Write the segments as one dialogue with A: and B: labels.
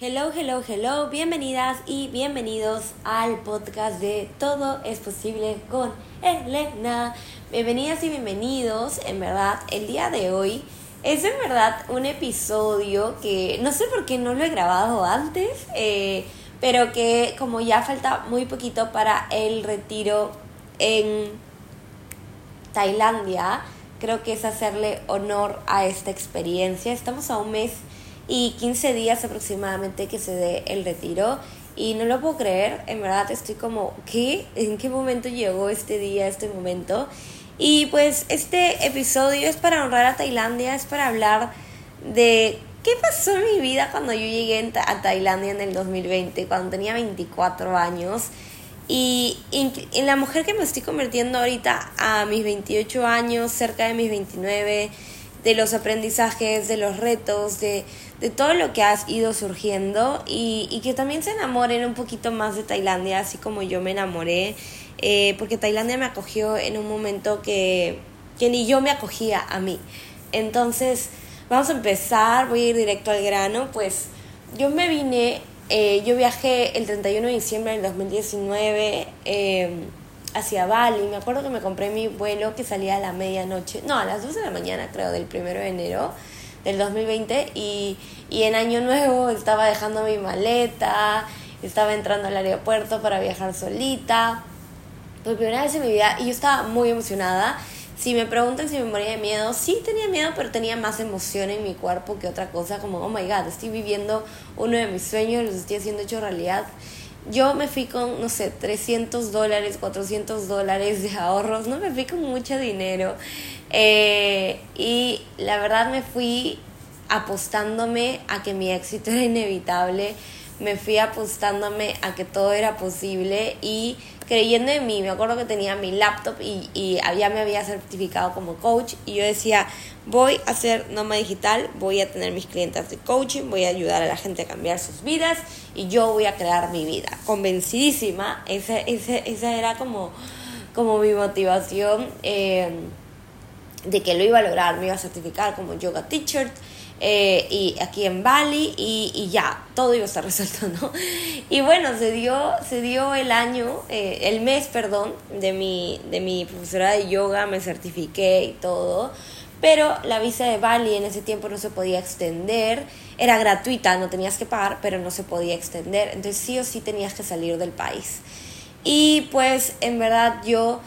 A: Hello, hello, hello, bienvenidas y bienvenidos al podcast de Todo es posible con Elena. Bienvenidas y bienvenidos, en verdad, el día de hoy es en verdad un episodio que no sé por qué no lo he grabado antes, eh, pero que como ya falta muy poquito para el retiro en Tailandia, creo que es hacerle honor a esta experiencia. Estamos a un mes y 15 días aproximadamente que se dé el retiro. Y no lo puedo creer, en verdad estoy como, ¿qué? ¿En qué momento llegó este día, este momento? Y pues este episodio es para honrar a Tailandia, es para hablar de qué pasó en mi vida cuando yo llegué a Tailandia en el 2020, cuando tenía 24 años. Y en la mujer que me estoy convirtiendo ahorita a mis 28 años, cerca de mis 29, de los aprendizajes, de los retos, de, de todo lo que has ido surgiendo y, y, que también se enamoren un poquito más de Tailandia, así como yo me enamoré, eh, porque Tailandia me acogió en un momento que, que ni yo me acogía a mí. Entonces, vamos a empezar, voy a ir directo al grano, pues yo me vine, eh, yo viajé el 31 de diciembre del 2019. Eh, hacia Bali. Me acuerdo que me compré mi vuelo que salía a la medianoche, no, a las 12 de la mañana creo, del primero de enero del 2020 y, y en Año Nuevo estaba dejando mi maleta, estaba entrando al aeropuerto para viajar solita. Por primera vez en mi vida y yo estaba muy emocionada. Si me preguntan si me moría de miedo, sí tenía miedo, pero tenía más emoción en mi cuerpo que otra cosa, como, oh my god, estoy viviendo uno de mis sueños, los estoy haciendo hecho realidad yo me fui con, no sé, 300 dólares, 400 dólares de ahorros, no me fui con mucho dinero. Eh, y la verdad me fui apostándome a que mi éxito era inevitable, me fui apostándome a que todo era posible y creyendo en mí. Me acuerdo que tenía mi laptop y, y ya me había certificado como coach y yo decía, voy a ser nómada digital, voy a tener mis clientes de coaching, voy a ayudar a la gente a cambiar sus vidas y yo voy a crear mi vida. Convencidísima, esa, esa, era como, como mi motivación eh, de que lo iba a lograr, me iba a certificar como yoga teacher eh, y aquí en Bali y, y, ya, todo iba a estar resuelto, ¿no? Y bueno, se dio, se dio el año, eh, el mes, perdón, de mi, de mi profesora de yoga, me certifiqué y todo, pero la visa de Bali en ese tiempo no se podía extender, era gratuita, no tenías que pagar, pero no se podía extender, entonces sí o sí tenías que salir del país. Y pues en verdad yo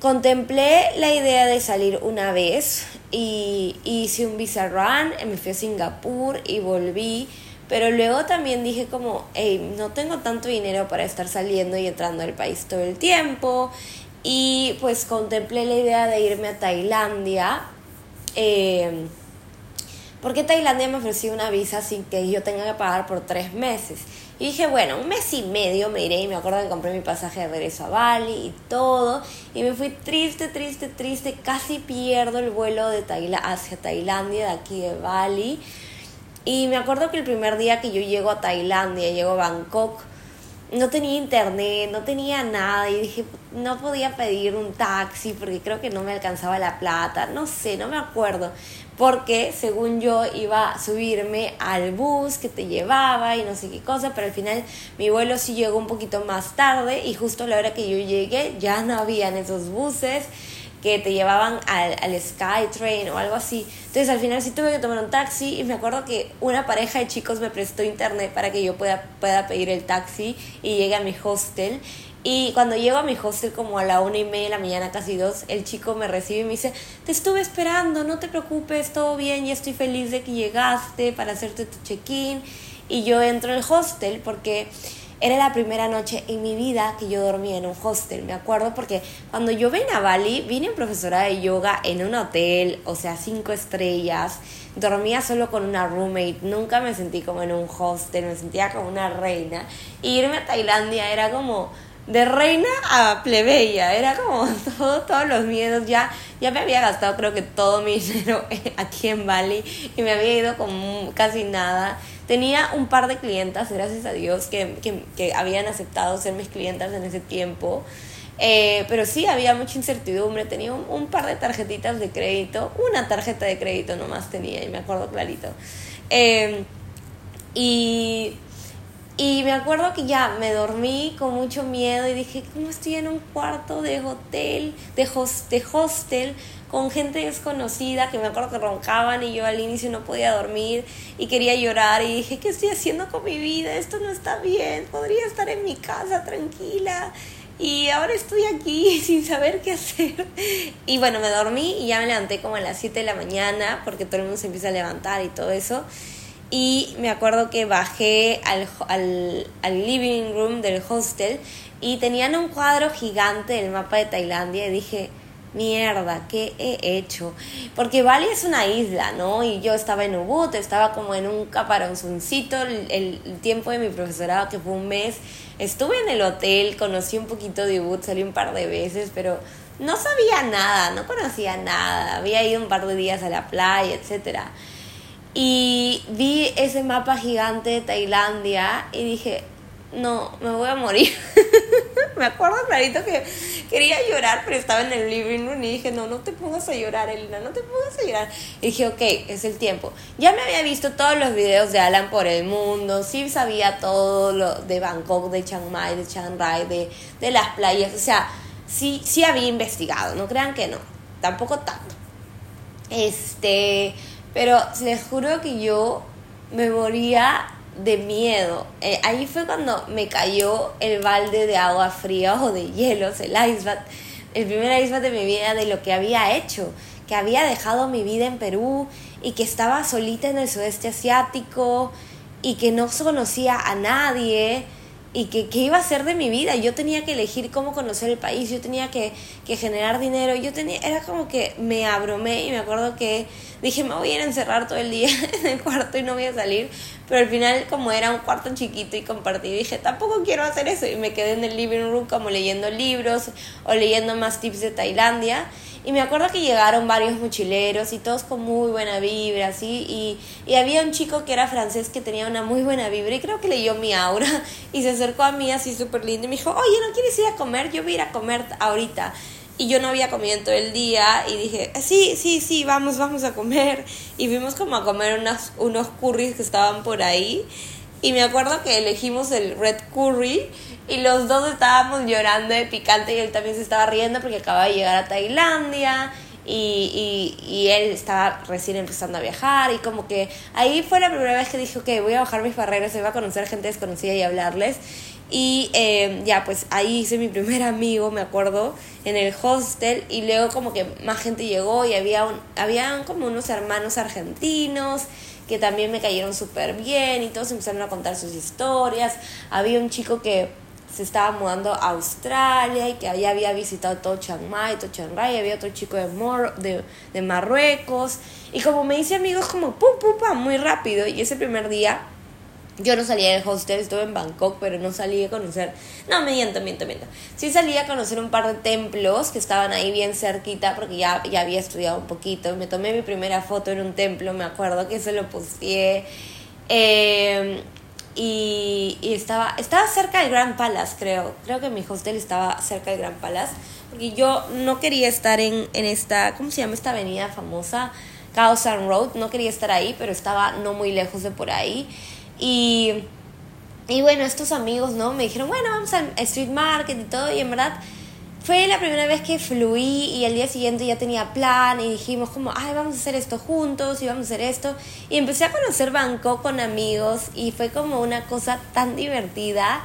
A: contemplé la idea de salir una vez y, hice un visa run, me fui a Singapur y volví. Pero luego también dije como, hey, no tengo tanto dinero para estar saliendo y entrando al país todo el tiempo. Y pues contemplé la idea de irme a Tailandia. Eh, porque Tailandia me ofreció una visa sin que yo tenga que pagar por tres meses. Y dije, bueno, un mes y medio me iré y me acuerdo que compré mi pasaje de regreso a Bali y todo. Y me fui triste, triste, triste. Casi pierdo el vuelo de hacia Tailandia, de aquí de Bali. Y me acuerdo que el primer día que yo llego a Tailandia, llego a Bangkok, no tenía internet, no tenía nada y dije, no podía pedir un taxi porque creo que no me alcanzaba la plata, no sé, no me acuerdo, porque según yo iba a subirme al bus que te llevaba y no sé qué cosa, pero al final mi vuelo sí llegó un poquito más tarde y justo a la hora que yo llegué ya no habían esos buses que te llevaban al, al Skytrain o algo así. Entonces al final sí tuve que tomar un taxi y me acuerdo que una pareja de chicos me prestó internet para que yo pueda, pueda pedir el taxi y llegue a mi hostel. Y cuando llego a mi hostel como a la una y media de la mañana, casi dos, el chico me recibe y me dice, te estuve esperando, no te preocupes, todo bien, y estoy feliz de que llegaste para hacerte tu check-in. Y yo entro al hostel porque era la primera noche en mi vida que yo dormía en un hostel, me acuerdo, porque cuando yo vine a Bali, vine profesora de yoga en un hotel, o sea, cinco estrellas, dormía solo con una roommate, nunca me sentí como en un hostel, me sentía como una reina. Y irme a Tailandia era como de reina a plebeya, era como todo, todos los miedos, ya, ya me había gastado creo que todo mi dinero aquí en Bali y me había ido con casi nada. Tenía un par de clientas, gracias a Dios, que, que, que habían aceptado ser mis clientas en ese tiempo. Eh, pero sí, había mucha incertidumbre. Tenía un, par de tarjetitas de crédito. Una tarjeta de crédito nomás tenía, y me acuerdo clarito. Eh, Y, y me acuerdo que ya me dormí con mucho miedo y dije, ¿cómo estoy en un cuarto de hotel, de, de hostel? Con gente desconocida que me acuerdo que roncaban y yo al inicio no podía dormir y quería llorar y dije, ¿qué estoy haciendo con mi vida? Esto no está bien, podría estar en mi casa tranquila y ahora estoy aquí sin saber qué hacer. Y bueno, me dormí y ya me levanté como a las 7 de la mañana porque todo el mundo se empieza a levantar y todo eso. Y me acuerdo que bajé al, al, al living room del hostel y tenían un cuadro gigante del mapa de Tailandia y dije, mierda, ¿qué he hecho? Porque Bali es una isla, ¿no? Y yo estaba en Ubud, estaba como en un caparonzoncito el, el, tiempo de mi profesorado, que fue un mes. Estuve en el hotel, conocí un poquito de Ubud, salí un par de veces, pero no sabía nada, no conocía nada. Había ido un par de días a la playa, etcétera. Y vi ese mapa gigante de Tailandia y dije, no, me voy a morir. me acuerdo clarito que quería llorar, pero estaba en el living room y dije, no, no te pongas a llorar, Elena, no te pongas a llorar. Y dije, ok, es el tiempo. Ya me había visto todos los videos de Alan por el mundo, sí sabía todo lo de Bangkok, de Chiang Mai, de Chiang Rai, de, de las playas, o sea, sí, sí había investigado, no crean que no, tampoco tanto. Este, pero les juro que yo me moría de miedo. Eh, ahí fue cuando me cayó el balde de agua fría o de hielos, el ice bath, el primer ice bath de mi vida de lo que había hecho, que había dejado mi vida en Perú y que estaba solita en el sudeste asiático y que no conocía a nadie y que qué iba a ser de mi vida. Yo tenía que elegir cómo conocer el país, yo tenía que, que, generar dinero, yo tenía, era como que me abromé y me acuerdo que dije, me voy a ir a encerrar todo el día en el cuarto y no voy a salir, pero al final como era un cuarto chiquito y compartido, dije, tampoco quiero hacer eso y me quedé en el living room como leyendo libros o leyendo más tips de Tailandia y me acuerdo que llegaron varios mochileros y todos con muy buena vibra, así. Y, y había un chico que era francés que tenía una muy buena vibra y creo que leyó mi aura y se acercó a mí así súper lindo y me dijo, oye, ¿no quieres ir a comer? Yo voy a ir a comer ahorita. Y yo no había comido todo el día y dije, sí, sí, sí, vamos, vamos a comer. Y fuimos como a comer unos, unos curries que estaban por ahí. Y me acuerdo que elegimos el red curry y los dos estábamos llorando de picante y él también se estaba riendo porque acaba de llegar a Tailandia y, y, y, él estaba recién empezando a viajar y como que ahí fue la primera vez que dije, ok, voy a bajar mis barreras, voy a conocer gente desconocida y hablarles. Y eh, ya, pues ahí hice mi primer amigo, me acuerdo, en el hostel y luego como que más gente llegó y había, un, había como unos hermanos argentinos que también me cayeron súper bien y todos empezaron a contar sus historias. Había un chico que se estaba mudando a Australia y que allá había visitado todo Chiang Mai, todo Chiang Rai, había otro chico de, de, de Marruecos y como me hice amigos como pum pum pum muy rápido y ese primer día yo no salía del hostel, estuve en Bangkok, pero no salí a conocer. No, me miento, miento, miento. Sí salí a conocer un par de templos que estaban ahí bien cerquita, porque ya, ya había estudiado un poquito. Me tomé mi primera foto en un templo, me acuerdo que se lo posteé. Eh, y, y, estaba, estaba cerca del Grand Palace, creo. Creo que mi hostel estaba cerca del Grand Palace. Porque yo no quería estar en, en esta, ¿cómo se llama esta avenida famosa? Kaosan Road. No quería estar ahí, pero estaba no muy lejos de por ahí. Y, y bueno, estos amigos, ¿no? Me dijeron, bueno, vamos al street market y todo. Y en verdad fue la primera vez que fluí y al día siguiente ya tenía plan y dijimos como, ay, vamos a hacer esto juntos y vamos a hacer esto. Y empecé a conocer Bangkok con amigos y fue como una cosa tan divertida.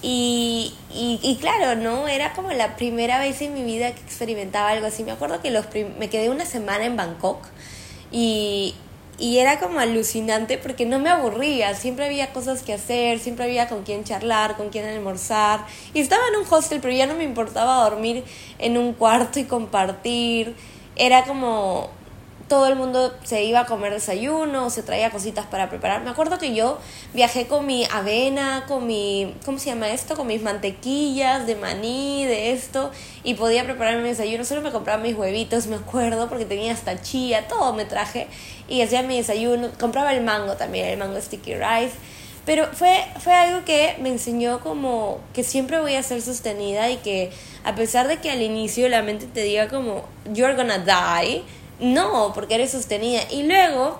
A: Y, y, y, claro, ¿no? Era como la primera vez en mi vida que experimentaba algo así. Me acuerdo que los me quedé una semana en Bangkok y, y era como alucinante porque no me aburría, siempre había cosas que hacer, siempre había con quién charlar, con quién almorzar. Y estaba en un hostel, pero ya no me importaba dormir en un cuarto y compartir. Era como todo el mundo se iba a comer desayuno, se traía cositas para preparar. Me acuerdo que yo viajé con mi avena, con mi, ¿cómo se llama esto? Con mis mantequillas de maní, de esto, y podía preparar mi desayuno. Solo me compraba mis huevitos, me acuerdo, porque tenía hasta chía, todo me traje, y hacía mi desayuno. Compraba el mango también, el mango sticky rice. Pero fue, fue algo que me enseñó como que siempre voy a ser sostenida y que a pesar de que al inicio la mente te diga como, you're gonna die, no, porque eres sostenida. Y luego,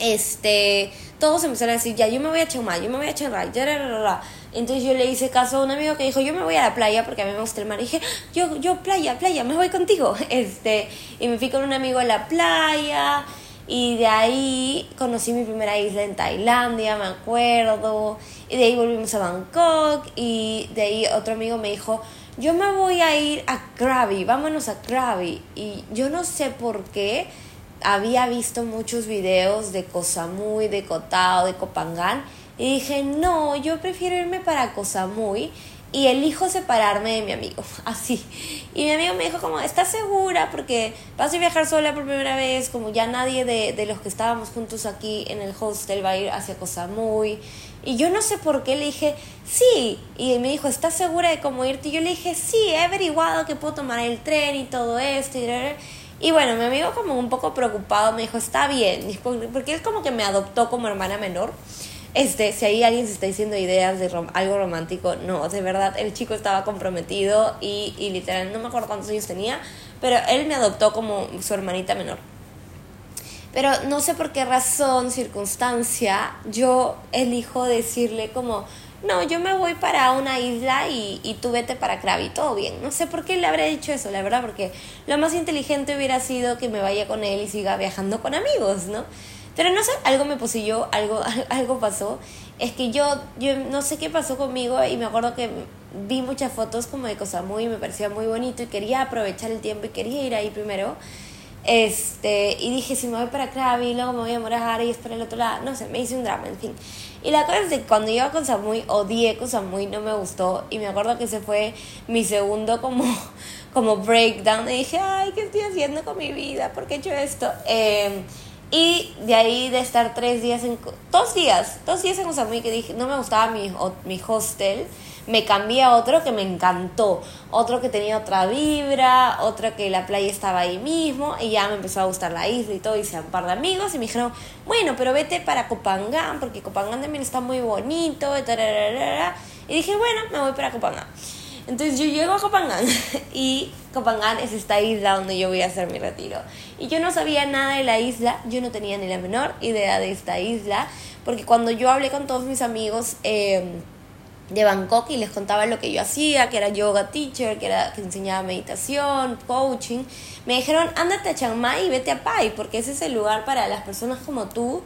A: este, todos empezaron a decir, ya, yo me voy a Mai, yo me voy a Chiang Rai, ya, Entonces yo le hice caso a un amigo que dijo, yo me voy a la playa porque a mí me gusta el mar. Y dije, yo, yo, playa, playa, me voy contigo. Este, y me fui con un amigo a la playa. Y de ahí conocí mi primera isla en Tailandia, me acuerdo. Y de ahí volvimos a Bangkok. Y de ahí otro amigo me dijo, yo me voy a ir a Krabi, vámonos a Krabi. Y yo no sé por qué había visto muchos videos de Cosamui, de Cotao, de Copangán. Y dije, no, yo prefiero irme para Cosamui y elijo separarme de mi amigo, así. Y mi amigo me dijo como, ¿estás segura? Porque vas a viajar sola por primera vez, como ya nadie de, de los que estábamos juntos aquí en el hostel va a ir hacia Cosamui. Y yo no sé por qué le dije, sí. Y me dijo, ¿estás segura de cómo irte? Y yo le dije, sí, he averiguado que puedo tomar el tren y todo esto. Y, bueno, mi amigo como un poco preocupado me dijo, está bien. Porque él como que me adoptó como hermana menor. Este, si ahí alguien se está diciendo ideas de algo romántico, no, de verdad, el chico estaba comprometido y, y literal, no me acuerdo cuántos años tenía, pero él me adoptó como su hermanita menor. Pero no sé por qué razón, circunstancia, yo elijo decirle como, no, yo me voy para una isla y, y tú vete para Krabi, todo bien. No sé por qué le habría dicho eso, la verdad, porque lo más inteligente hubiera sido que me vaya con él y siga viajando con amigos, ¿no? Pero no sé, algo me poseyó, algo, algo pasó. Es que yo, yo no sé qué pasó conmigo y me acuerdo que vi muchas fotos como de cosas muy, me parecía muy bonito y quería aprovechar el tiempo y quería ir ahí primero. Este, y dije, si me voy para Krabi, luego me voy a morar y es para el otro lado. No sé, me hice un drama, en fin. Y la cosa es que cuando iba con Samui, odié con Samui, no me gustó. Y me acuerdo que ese fue mi segundo como, como breakdown. Y dije, ay, ¿qué estoy haciendo con mi vida? ¿Por qué he hecho esto? Eh, y de ahí de estar tres días en... Dos días, dos días en Samui que dije, no me gustaba mi, mi hostel me cambié a otro que me encantó, otro que tenía otra vibra, otro que la playa estaba ahí mismo y ya me empezó a gustar la isla y todo, hice un par de amigos y me dijeron, bueno, pero vete para Copangán porque Copangán también está muy bonito, y dije, bueno, me voy para Copangán. Entonces yo llego a Copangán y Copangán es esta isla donde yo voy a hacer mi retiro. Y yo no sabía nada de la isla, yo no tenía ni la menor idea de esta isla, porque cuando yo hablé con todos mis amigos, eh, de Bangkok y les contaba lo que yo hacía, que era yoga teacher, que, era, que enseñaba meditación, coaching, me dijeron, ándate a Chiang Mai y vete a Pai, porque ese es el lugar para las personas como tú.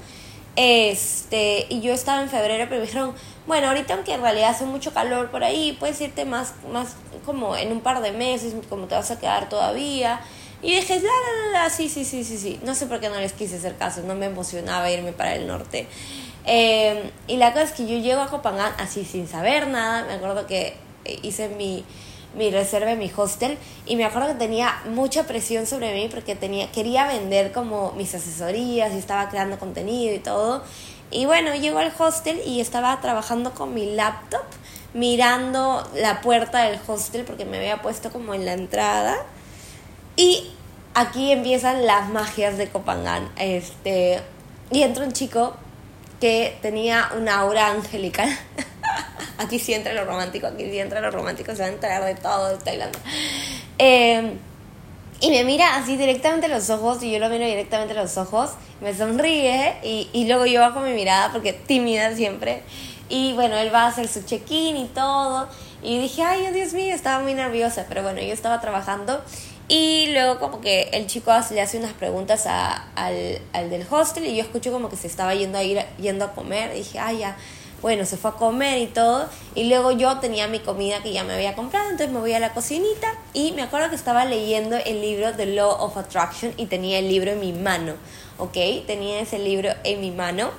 A: Este, y yo estaba en febrero, pero me dijeron, bueno, ahorita aunque en realidad hace mucho calor por ahí, puedes irte más, más como en un par de meses, como te vas a quedar todavía. Y dije, la, la, sí, sí, sí, sí, sí. No sé por qué no les quise hacer caso, no me emocionaba irme para el norte. Em, y la cosa es que yo llego a Copangán así sin saber nada. Me acuerdo que hice mi, mi reserva en mi hostel y me acuerdo que tenía mucha presión sobre mí porque tenía, quería vender como mis asesorías y estaba creando contenido y todo. Y bueno, llego al hostel y estaba trabajando con mi laptop mirando la puerta del hostel porque me había puesto como en la entrada. Y aquí empiezan las magias de Copangán. Este, y entra un chico que tenía una aura angelical. aquí sí entra lo romántico, aquí sí entra lo romántico, se va a enterar de todo de Tailandia. Em, y me mira así directamente a los ojos y yo lo miro directamente a los ojos, me sonríe y, y luego yo bajo mi mirada porque tímida siempre. Y bueno, él va a hacer su check-in y todo. Y dije, ay, Dios mío, estaba muy nerviosa, pero bueno, yo estaba trabajando y luego como que el chico le hace unas preguntas a, al, al, del hostel y yo escucho como que se estaba yendo a ir yendo a comer. Y dije, ah, ya, bueno, se fue a comer y todo. Y luego yo tenía mi comida que ya me había comprado, entonces me voy a la cocinita y me acuerdo que estaba leyendo el libro The Law of Attraction y tenía el libro en mi mano, ¿ok? Tenía ese libro en mi mano.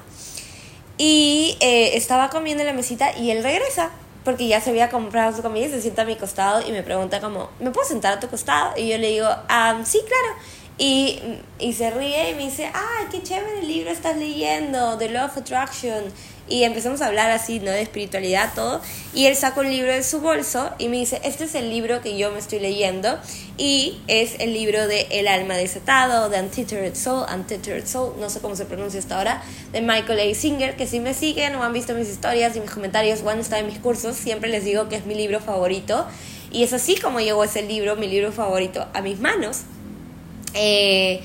A: Y eh, estaba comiendo en la mesita y él regresa porque ya se había comprado su comida y se sienta a mi costado y me pregunta como, ¿me puedo sentar a tu costado? Y yo le digo, ah, sí, claro. Y, y se ríe y me dice, ah, qué chévere el libro estás leyendo, The Law of Attraction y empezamos a hablar así, ¿no? De espiritualidad, todo. Y él saca un libro de su bolso y me dice, este es el libro que yo me estoy leyendo y es el libro de El alma desatado, de Untethered Soul, Untethered Soul, no sé cómo se pronuncia hasta ahora, de Michael A. Singer, que si me siguen o han visto mis historias y mis comentarios o han estado en mis cursos, siempre les digo que es mi libro favorito. Y es así como llegó ese libro, mi libro favorito, a mis manos. Eh,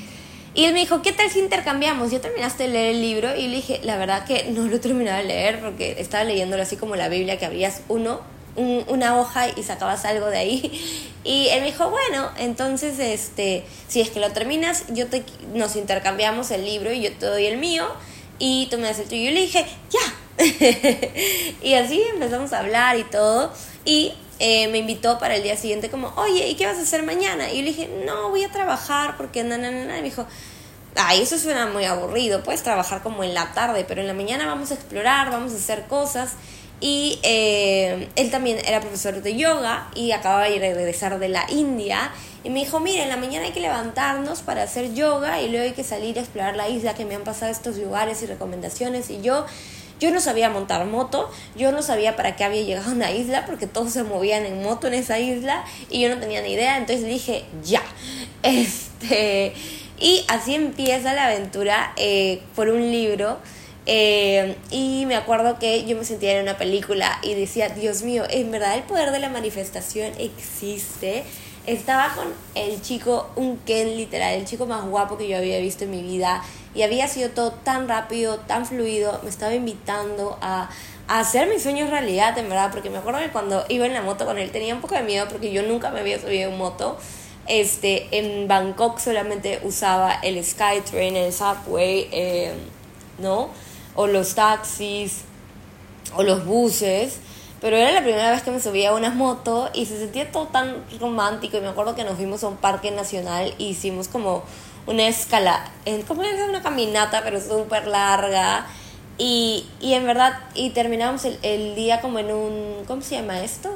A: Y él me dijo, ¿qué tal si intercambiamos? ¿Ya terminaste de leer el libro? Y le dije, la verdad que no lo he terminado de leer porque estaba leyéndolo así como la Biblia, que abrías uno, una hoja y sacabas algo de ahí. Y él me dijo, bueno, entonces, este, si es que lo terminas, yo te, nos intercambiamos el libro y yo te doy el mío y tú me das el tuyo. Y yo le dije, ya. y así empezamos a hablar y todo. Y eh, me invitó para el día siguiente como, oye, ¿y qué vas a hacer mañana? Y yo le dije, no, voy a trabajar porque na, na, na, Y me dijo, ay, eso suena muy aburrido, puedes trabajar como en la tarde, pero en la mañana vamos a explorar, vamos a hacer cosas. Y eh, él también era profesor de yoga y acababa de regresar de la India. Y me dijo, mire, en la mañana hay que levantarnos para hacer yoga y luego hay que salir a explorar la isla que me han pasado estos lugares y recomendaciones. Y yo yo no sabía montar moto, yo no sabía para qué había llegado a una isla, porque todos se movían en moto en esa isla y yo no tenía ni idea, entonces dije, ya. Este, y así empieza la aventura eh, por un libro. Eh, y me acuerdo que yo me sentía en una película y decía, Dios mío, en verdad el poder de la manifestación existe. Estaba con el chico, un Ken literal, el chico más guapo que yo había visto en mi vida y había sido todo tan rápido, tan fluido, me estaba invitando a, hacer mis sueños realidad, en verdad, porque me acuerdo que cuando iba en la moto con él tenía un poco de miedo porque yo nunca me había subido en moto. Este, en Bangkok solamente usaba el Skytrain, el Subway, eh, ¿no? O los taxis, o los buses. Pero era la primera vez que me subía a una moto y se sentía todo tan romántico. Y me acuerdo que nos fuimos a un parque nacional y hicimos como una escala, como es una caminata, pero súper larga. Y, y, en verdad, y terminamos el, el, día como en un, ¿cómo se llama esto?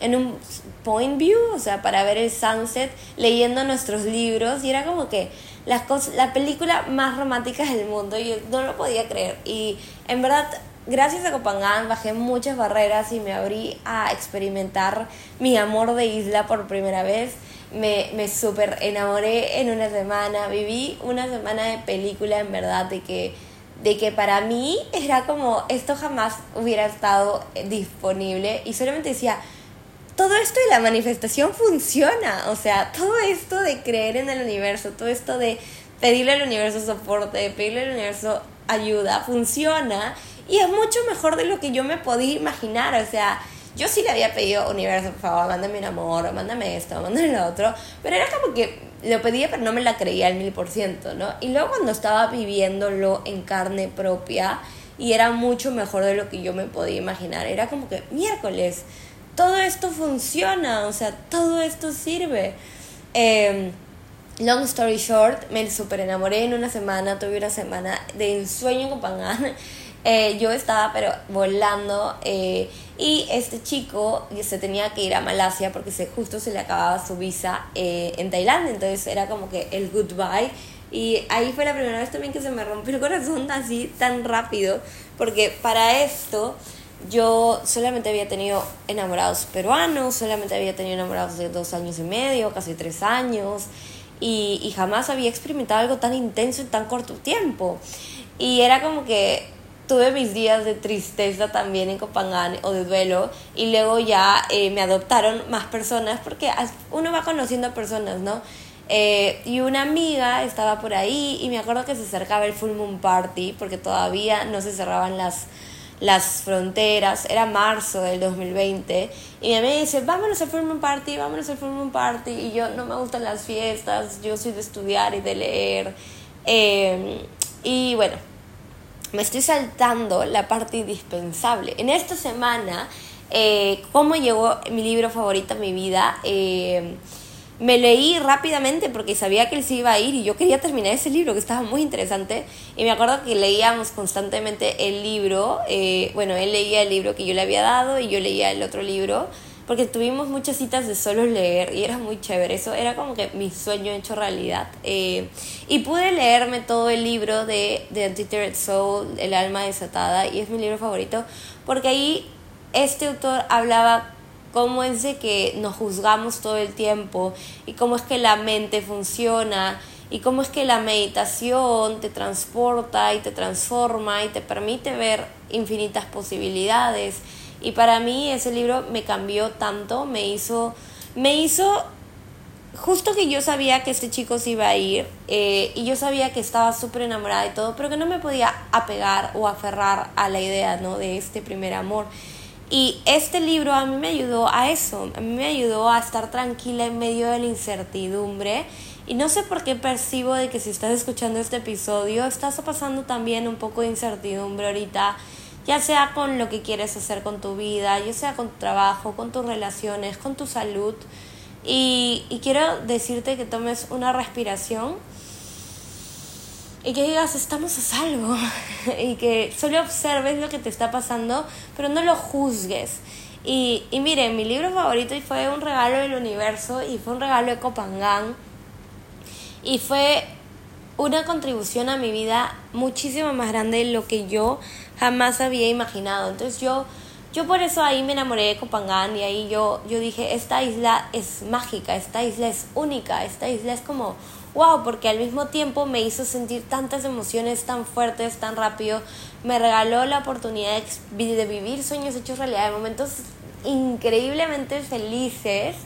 A: En un point view, o sea, para ver el sunset, leyendo nuestros libros. Y era como que las cosas, la película más romántica del mundo. Yo no lo podía creer. Y en verdad, gracias a Copangán bajé muchas barreras y me abrí a experimentar mi amor de isla por primera vez me, me súper enamoré en una semana, viví una semana de película en verdad de que, de que para mí era como esto jamás hubiera estado disponible y solamente decía, todo esto de la manifestación funciona, o sea, todo esto de creer en el universo, todo esto de pedirle al universo soporte, de pedirle al universo ayuda, funciona y es mucho mejor de lo que yo me podía imaginar, o sea, yo sí le había pedido, universo, por favor, mándame un amor, mándame esto, mándame lo otro, pero era como que lo pedía, pero no me la creía al mil por ciento, ¿no? Y luego cuando estaba viviéndolo en carne propia, y era mucho mejor de lo que yo me podía imaginar, era como que miércoles, todo esto funciona, o sea, todo esto sirve. Em, long story short, me super enamoré en una semana, tuve una semana de ensueño con Pangán. Eh, yo estaba pero volando eh, y este chico se tenía que ir a Malasia porque se, justo se le acababa su visa eh, en Tailandia, entonces era como que el goodbye. Y ahí fue la primera vez también que se me rompió el corazón así tan rápido, porque para esto yo solamente había tenido enamorados peruanos, solamente había tenido enamorados de dos años y medio, casi tres años, y, y jamás había experimentado algo tan intenso en tan corto tiempo. Y era como que tuve mis días de tristeza también en Copangán o de duelo y luego ya eh, me adoptaron más personas porque uno va conociendo personas, ¿no? Eh, y una amiga estaba por ahí y me acuerdo que se acercaba el Full Moon Party porque todavía no se cerraban las, las fronteras, era marzo del 2020 y mi amiga dice, vámonos al Full Moon Party, vámonos al Full Moon Party y yo no me gustan las fiestas, yo soy de estudiar y de leer. Eh, y bueno, me estoy saltando la parte indispensable. En esta semana, eh, ¿cómo llegó mi libro favorito a mi vida? Eh, me leí rápidamente porque sabía que él se iba a ir y yo quería terminar ese libro que estaba muy interesante y me acuerdo que leíamos constantemente el libro, eh, bueno, él leía el libro que yo le había dado y yo leía el otro libro porque tuvimos muchas citas de solo leer y era muy chévere. Eso era como que mi sueño hecho realidad. Eh, y pude leerme todo el libro de The Untethered Soul, El alma desatada, y es mi libro favorito porque ahí este autor hablaba cómo es de que nos juzgamos todo el tiempo y cómo es que la mente funciona y cómo es que la meditación te transporta y te transforma y te permite ver infinitas posibilidades y para mí ese libro me cambió tanto, me hizo, me hizo justo que yo sabía que este chico se iba a ir eh, y yo sabía que estaba súper enamorada y todo, pero que no me podía apegar o aferrar a la idea, ¿no? De este primer amor. Y este libro a mí me ayudó a eso, a mí me ayudó a estar tranquila en medio de la incertidumbre. Y no sé por qué percibo de que si estás escuchando este episodio, estás pasando también un poco de incertidumbre ahorita, ya sea con lo que quieres hacer con tu vida, ya sea con tu trabajo, con tus relaciones, con tu salud. Y, y quiero decirte que tomes una respiración y que digas, estamos a salvo, y que solo observes lo que te está pasando, pero no lo juzgues. Y, y miren, mi libro favorito fue un regalo del universo y fue un regalo de Copangán y fue una contribución a mi vida muchísimo más grande de lo que yo jamás había imaginado. Entonces yo, yo por eso ahí me enamoré de Copangán y ahí yo, yo dije, esta isla es mágica, esta isla es única, esta isla es como wow, porque al mismo tiempo me hizo sentir tantas emociones tan fuertes, tan rápido, me regaló la oportunidad de vivir sueños hechos realidad, de momentos increíblemente felices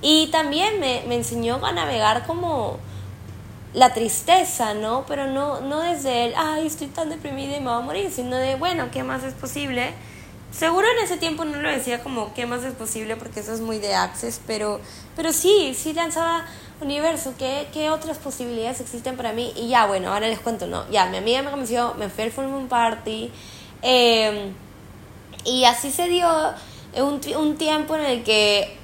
A: y también me, me enseñó a navegar como la tristeza, ¿no? Pero no, no desde el, ay, estoy tan deprimida y me voy a morir, sino de, bueno, ¿qué más es posible? Seguro en ese tiempo no lo decía como, ¿qué más es posible? Porque eso es muy de Access, pero, pero sí, sí lanzaba universo, ¿qué, ¿qué otras posibilidades existen para mí? Y ya, bueno, ahora les cuento, ¿no? Ya, mi amiga me convenció, me fui al Full Party, em, y así se dio un, un tiempo en el que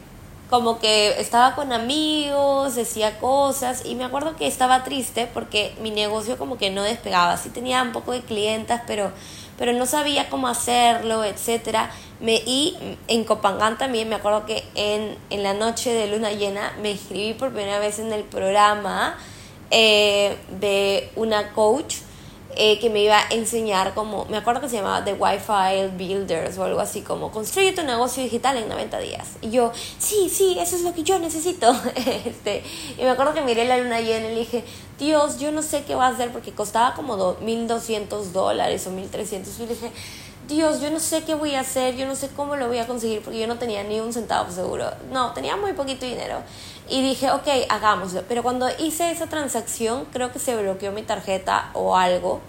A: como que estaba con amigos, decía cosas y me acuerdo que estaba triste porque mi negocio como que no despegaba, sí tenía un poco de clientas, pero pero no sabía cómo hacerlo, etcétera. Me, y en Copangán también me acuerdo que en, en la noche de luna llena me inscribí por primera vez en el programa eh, de una coach eh, que me iba a enseñar como, me acuerdo que se llamaba The Wi-Fi Builders o algo así, como construye tu negocio digital en 90 días. Y yo, sí, sí, eso es lo que yo necesito. este, y me acuerdo que miré la luna llena y le dije, Dios, yo no sé qué va a hacer porque costaba como 1.200 dólares o 1.300. Y le dije, Dios, yo no sé qué voy a hacer, yo no sé cómo lo voy a conseguir porque yo no tenía ni un centavo seguro. No, tenía muy poquito dinero. Y dije, ok, hagámoslo. Pero cuando hice esa transacción, creo que se bloqueó mi tarjeta o algo,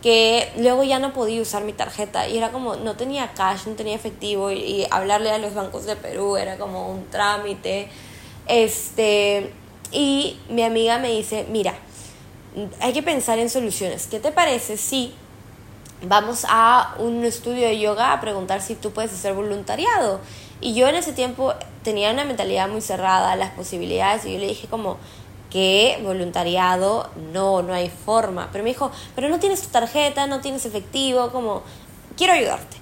A: que luego ya no podía usar mi tarjeta. Y era como, no tenía cash, no tenía efectivo. Y, hablarle a los bancos de Perú era como un trámite. Este, y mi amiga me dice, mira, hay que pensar en soluciones. ¿Qué te parece si vamos a un estudio de yoga a preguntar si tú puedes hacer voluntariado? Y yo en ese tiempo tenía una mentalidad muy cerrada a las posibilidades y yo le dije como que voluntariado no, no hay forma. Pero me dijo, pero no tienes tu tarjeta, no tienes efectivo, como quiero ayudarte.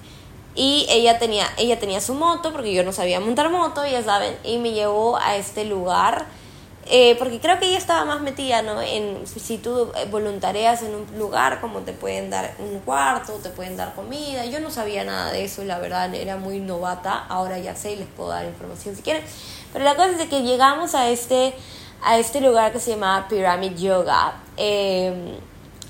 A: Y ella tenía, ella tenía su moto, porque yo no sabía montar moto, ya saben, y me llevó a este lugar eh, porque creo que ella estaba más metida, ¿no? En si tú eh, voluntarias en un lugar, como te pueden dar un cuarto, te pueden dar comida. Yo no sabía nada de eso la verdad era muy novata. Ahora ya sé y les puedo dar información si quieren. Pero la cosa es de que llegamos a este, a este lugar que se llama Pyramid Yoga eh,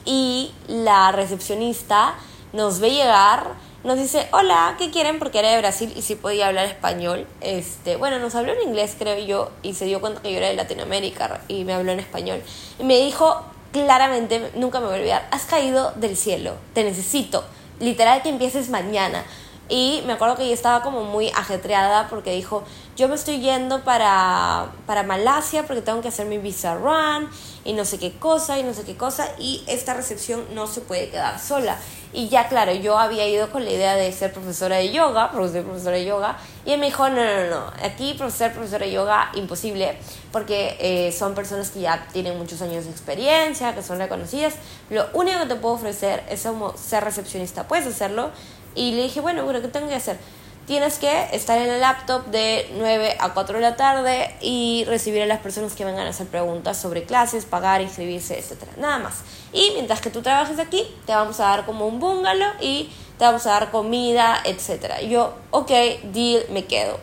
A: y la recepcionista nos ve llegar nos dice, hola, ¿qué quieren? Porque era de Brasil y sí podía hablar español. Este, bueno, nos habló en inglés, creo yo, y se dio cuenta que yo era de Latinoamérica y me habló en español. Y me dijo claramente, nunca me voy a olvidar, has caído del cielo, te necesito. Literal que empieces mañana. Y me acuerdo que ella estaba como muy ajetreada porque dijo, yo me estoy yendo para, para Malasia porque tengo que hacer mi visa run y no sé qué cosa y no sé qué cosa y esta recepción no se puede quedar sola. Y ya claro, yo había ido con la idea de ser profesora de yoga, porque soy profesora de yoga, y él me dijo, no, no, no, aquí ser profesora de yoga imposible, porque eh, son personas que ya tienen muchos años de experiencia, que son reconocidas, lo único que te puedo ofrecer es como ser recepcionista, puedes hacerlo, y le dije, bueno, bueno, ¿qué tengo que hacer? Tienes que estar en el laptop de 9 a 4 de la tarde y recibir a las personas que vengan a hacer preguntas sobre clases, pagar, inscribirse, etc. Nada más. Y mientras que tú trabajes aquí, te vamos a dar como un bungalow y te vamos a dar comida, etc. Yo, ok, deal, me quedo.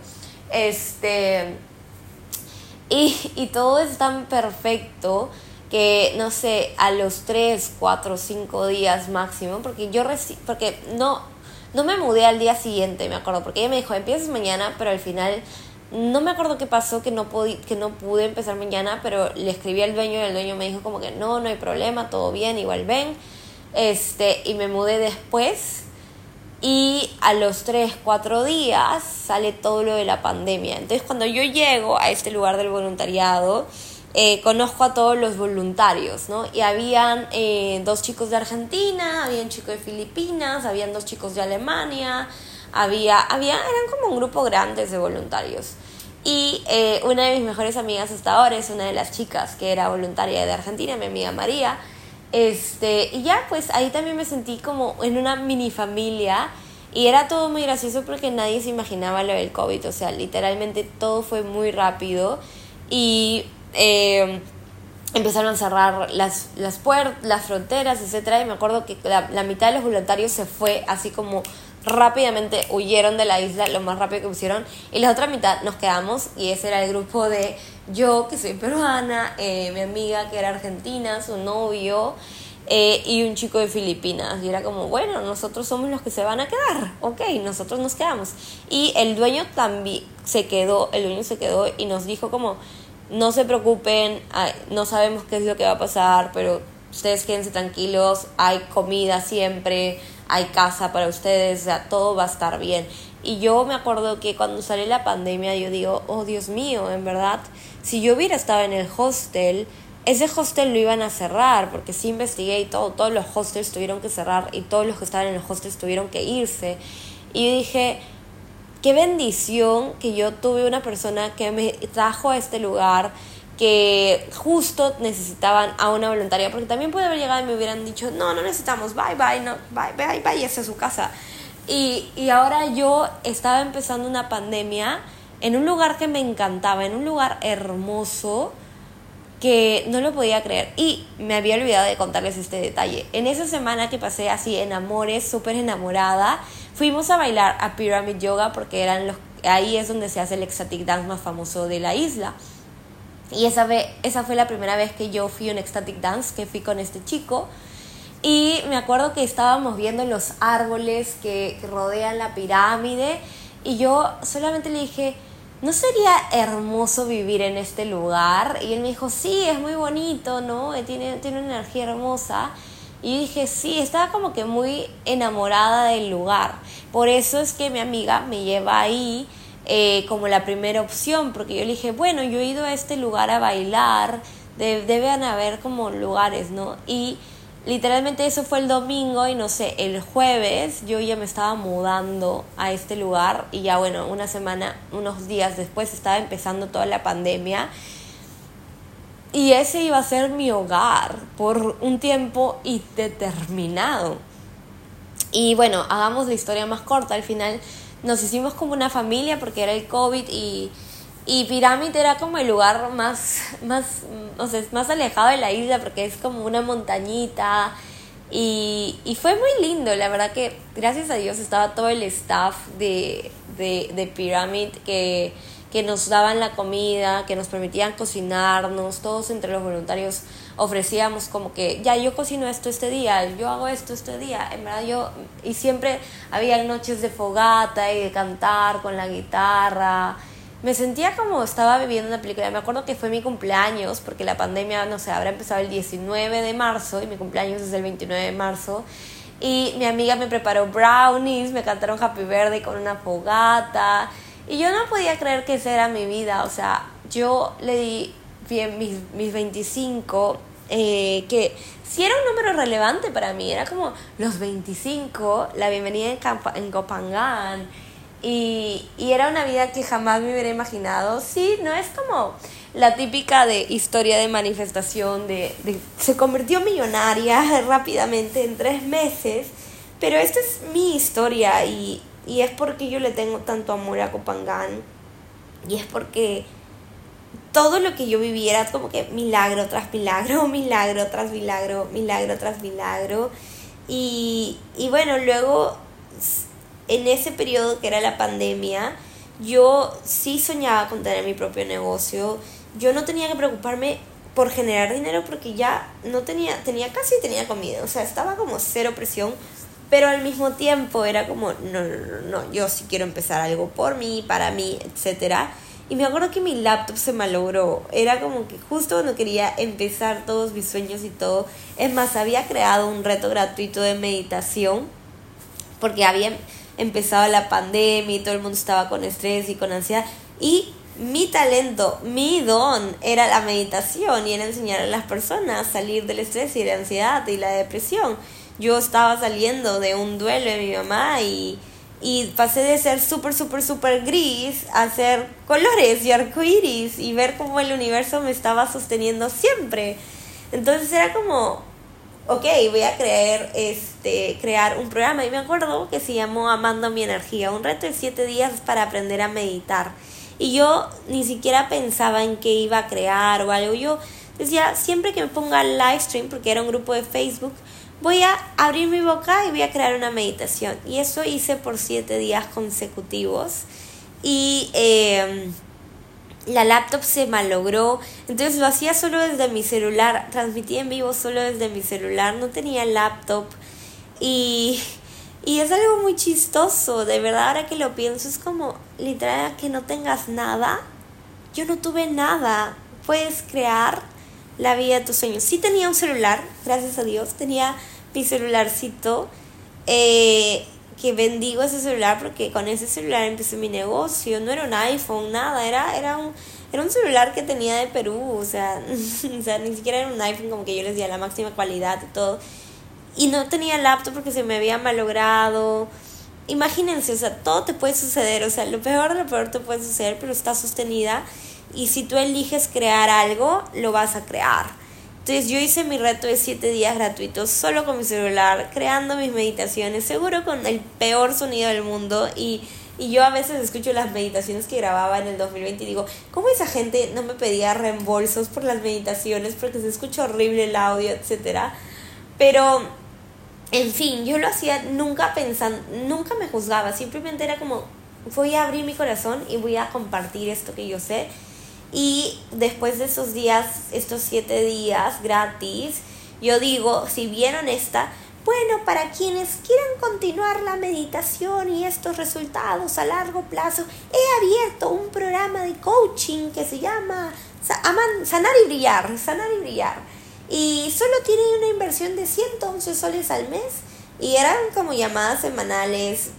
A: Este. Y, y todo es tan perfecto que no sé, a los 3, 4, 5 días máximo, porque yo porque no no me mudé al día siguiente, me acuerdo, porque ella me dijo, empiezas mañana, pero al final no me acuerdo qué pasó, que no, que no pude empezar mañana, pero le escribí al dueño y el dueño me dijo como que no, no hay problema, todo bien, igual ven. Este, y me mudé después. Y a los 3, 4 días sale todo lo de la pandemia. Entonces cuando yo llego a este lugar del voluntariado, eh, conozco a todos los voluntarios, ¿no? Y habían eh, dos chicos de Argentina, había un chico de Filipinas, habían dos chicos de Alemania, había, había, eran como un grupo grande de voluntarios. Y eh, una de mis mejores amigas hasta ahora es una de las chicas que era voluntaria de Argentina, mi amiga María. Este, y ya, pues ahí también me sentí como en una mini familia. Y era todo muy gracioso porque nadie se imaginaba lo del COVID. O sea, literalmente todo fue muy rápido. Y eh, empezaron a cerrar las, las puertas, las fronteras, etc. Y me acuerdo que la, la mitad de los voluntarios se fue así como rápidamente huyeron de la isla lo más rápido que pusieron. Y la otra mitad nos quedamos y ese era el grupo de yo que soy peruana, eh, mi amiga que era argentina, su novio eh, y un chico de Filipinas. Y era como bueno nosotros somos los que se van a quedar, ok, nosotros nos quedamos. Y el dueño también se quedó, el dueño se quedó y nos dijo como no se preocupen, no sabemos qué es lo que va a pasar, pero ustedes quédense tranquilos, hay comida siempre, hay casa para ustedes, o todo va a estar bien. Y yo me acuerdo que cuando salió la pandemia yo digo, oh Dios mío, en verdad, si yo hubiera estado en el hostel, ese hostel lo iban a cerrar, porque sí investigué y todo, todos los hostels tuvieron que cerrar y todos los que estaban en el hostels tuvieron que irse. Y dije, qué bendición que yo tuve una persona que me trajo a este lugar, que justo necesitaban a una voluntaria, porque también puede haber llegado y me hubieran dicho, no, no necesitamos, bye, bye, no, bye, bye, bye, a su casa. Y, y ahora yo estaba empezando una pandemia en un lugar que me encantaba, en un lugar hermoso que no lo podía creer. Y me había olvidado de contarles este detalle. En esa semana que pasé así en amores, súper enamorada, fuimos a bailar a Pyramid Yoga porque eran los, ahí es donde se hace el ecstatic dance más famoso de la isla. Y esa, vez, esa fue la primera vez que yo fui a un ecstatic dance, que fui con este chico. Y me acuerdo que estábamos viendo los árboles que, rodean la pirámide y yo solamente le dije, ¿no sería hermoso vivir en este lugar? Y él me dijo, sí, es muy bonito, ¿no? Tiene, tiene una energía hermosa. Y yo dije, sí, estaba como que muy enamorada del lugar. Por eso es que mi amiga me lleva ahí eh, como la primera opción, porque yo le dije, bueno, yo he ido a este lugar a bailar, deben haber como lugares, ¿no? Y literalmente eso fue el domingo y no sé, el jueves yo ya me estaba mudando a este lugar y ya bueno, una semana, unos días después estaba empezando toda la pandemia. Y ese iba a ser mi hogar por un tiempo indeterminado. Y bueno, hagamos la historia más corta. Al final nos hicimos como una familia porque era el COVID y, y Pirámide era como el lugar más, más, o sea, más alejado de la isla porque es como una montañita y, y fue muy lindo, la verdad que gracias a Dios estaba todo el staff de, de, de Pyramid que que nos daban la comida, que nos permitían cocinarnos, todos entre los voluntarios ofrecíamos como que, ya yo cocino esto este día, yo hago esto este día, en verdad yo, y siempre había noches de fogata y de cantar con la guitarra, me sentía como estaba viviendo una película, me acuerdo que fue mi cumpleaños, porque la pandemia, no sé, habrá empezado el 19 de marzo y mi cumpleaños es el 29 de marzo, y mi amiga me preparó brownies, me cantaron Happy Birthday con una fogata, y yo no podía creer que esa era mi vida, o sea, yo le di bien mis, mis 25, eh, que si era un número relevante para mí, era como los 25, la bienvenida en, en Copangán, y, y, era una vida que jamás me hubiera imaginado. Sí, no es como la típica de historia de manifestación, de, de se convirtió millonaria rápidamente en tres meses, pero esta es mi historia y, y es porque yo le tengo tanto amor a Copangán. Y es porque todo lo que yo viviera como que milagro tras milagro, milagro tras milagro, milagro tras milagro. Y, y bueno, luego en ese periodo que era la pandemia, yo sí soñaba con tener mi propio negocio. Yo no tenía que preocuparme por generar dinero porque ya no tenía, tenía casi tenía comida. O sea, estaba como cero presión pero al mismo tiempo era como, no, no, no, no, yo sí quiero empezar algo por mí, para mí, etc. Y me acuerdo que mi laptop se malogró. Era como que justo cuando quería empezar todos mis sueños y todo. Es más, había creado un reto gratuito de meditación. Porque había empezado la pandemia y todo el mundo estaba con estrés y con ansiedad. Y mi talento, mi don era la meditación y era enseñar a las personas a salir del estrés y de la ansiedad y la depresión. Yo estaba saliendo de un duelo de mi mamá y y pasé de ser súper, súper, súper gris a ser colores y arcoíris y ver cómo el universo me estaba sosteniendo siempre. Entonces era como, ok, voy a creer, este, crear un programa. Y me acuerdo que se llamó Amando mi energía, un reto de siete días para aprender a meditar. Y yo ni siquiera pensaba en qué iba a crear o algo. Yo decía, siempre que me ponga live stream, porque era un grupo de Facebook, voy a abrir mi boca y voy a crear una meditación. Y eso hice por siete días consecutivos. Y em, la laptop se malogró. Entonces lo hacía solo desde mi celular. Transmitía en vivo solo desde mi celular. No tenía laptop. Y, y es algo muy chistoso. De verdad, ahora que lo pienso, es como literal que no tengas nada. Yo no tuve nada. Puedes crear la vida de tus sueños. Sí tenía un celular, gracias a Dios, tenía mi celularcito, eh, que bendigo ese celular porque con ese celular empecé mi negocio, no era un iPhone, nada, era, era un... Era un celular que tenía de Perú, o sea, o sea, ni siquiera era un iPhone como que yo les di la máxima calidad y todo. Y no tenía laptop porque se me había malogrado. Imagínense, o sea, todo te puede suceder, o sea, lo peor lo peor te puede suceder, pero está sostenida y si tú eliges crear algo, lo vas a crear. Entonces yo hice mi reto de 7 días gratuitos solo con mi celular, creando mis meditaciones, seguro con el peor sonido del mundo y, y yo a veces escucho las meditaciones que grababa en el 2020 y digo, ¿cómo esa gente no me pedía reembolsos por las meditaciones porque se escucha horrible el audio, etcétera? Pero en fin, yo lo hacía nunca pensando, nunca me juzgaba, simplemente era como voy a abrir mi corazón y voy a compartir esto que yo sé y después de esos días, estos siete días gratis, yo digo, si vieron esta, bueno, para quienes quieran continuar la meditación y estos resultados a largo plazo, he abierto un programa de coaching que se llama Sanar y Brillar, Sanar y Brillar. Y solo tiene una inversión de 111 soles al mes y eran como llamadas semanales,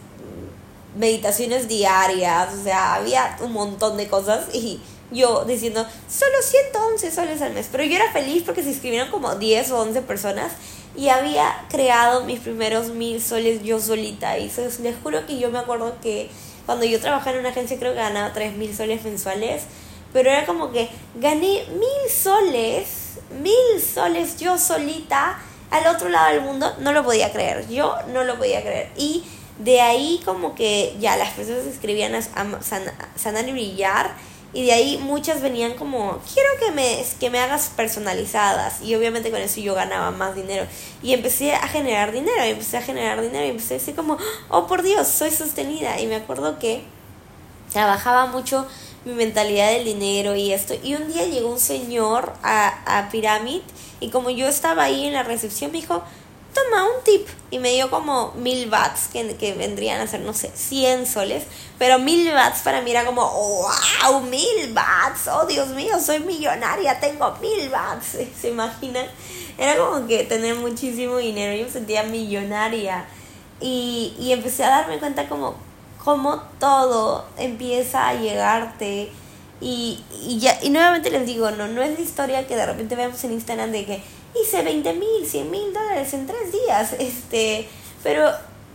A: meditaciones diarias, o sea, había un montón de cosas y yo diciendo, solo 111 soles al mes. Pero yo era feliz porque se inscribieron como 10 o 11 personas y había creado mis primeros mil soles yo solita. Y les juro que yo me acuerdo que cuando yo trabajaba en una agencia creo que ganaba 3 mil soles mensuales. Pero era como que gané mil soles, mil soles yo solita al otro lado del mundo. No lo podía creer, yo no lo podía creer. Y de ahí como que ya las personas se inscribían a, sanar y brillar y de ahí muchas venían como, quiero que me, que me hagas personalizadas. Y obviamente con eso yo ganaba más dinero. Y empecé a generar dinero, y empecé a generar dinero, y empecé a decir como, oh por Dios, soy sostenida. Y me acuerdo que trabajaba mucho mi mentalidad del dinero y esto. Y un día llegó un señor a, a Pyramid y como yo estaba ahí en la recepción me dijo, toma un tip. Y me dio como mil bats, que, que vendrían a ser, no sé, 100 soles. Pero mil bats para mí era como, wow, mil bats. Oh, Dios mío, soy millonaria, tengo mil bats. ¿Se imaginan? Era como que tener muchísimo dinero. Yo me sentía millonaria. Y, y empecé a darme cuenta como, como todo empieza a llegarte. Y, y, ya, y nuevamente les digo, no, no es la historia que de repente vemos en Instagram de que hice 20 mil, 100 mil dólares en tres días. Este, pero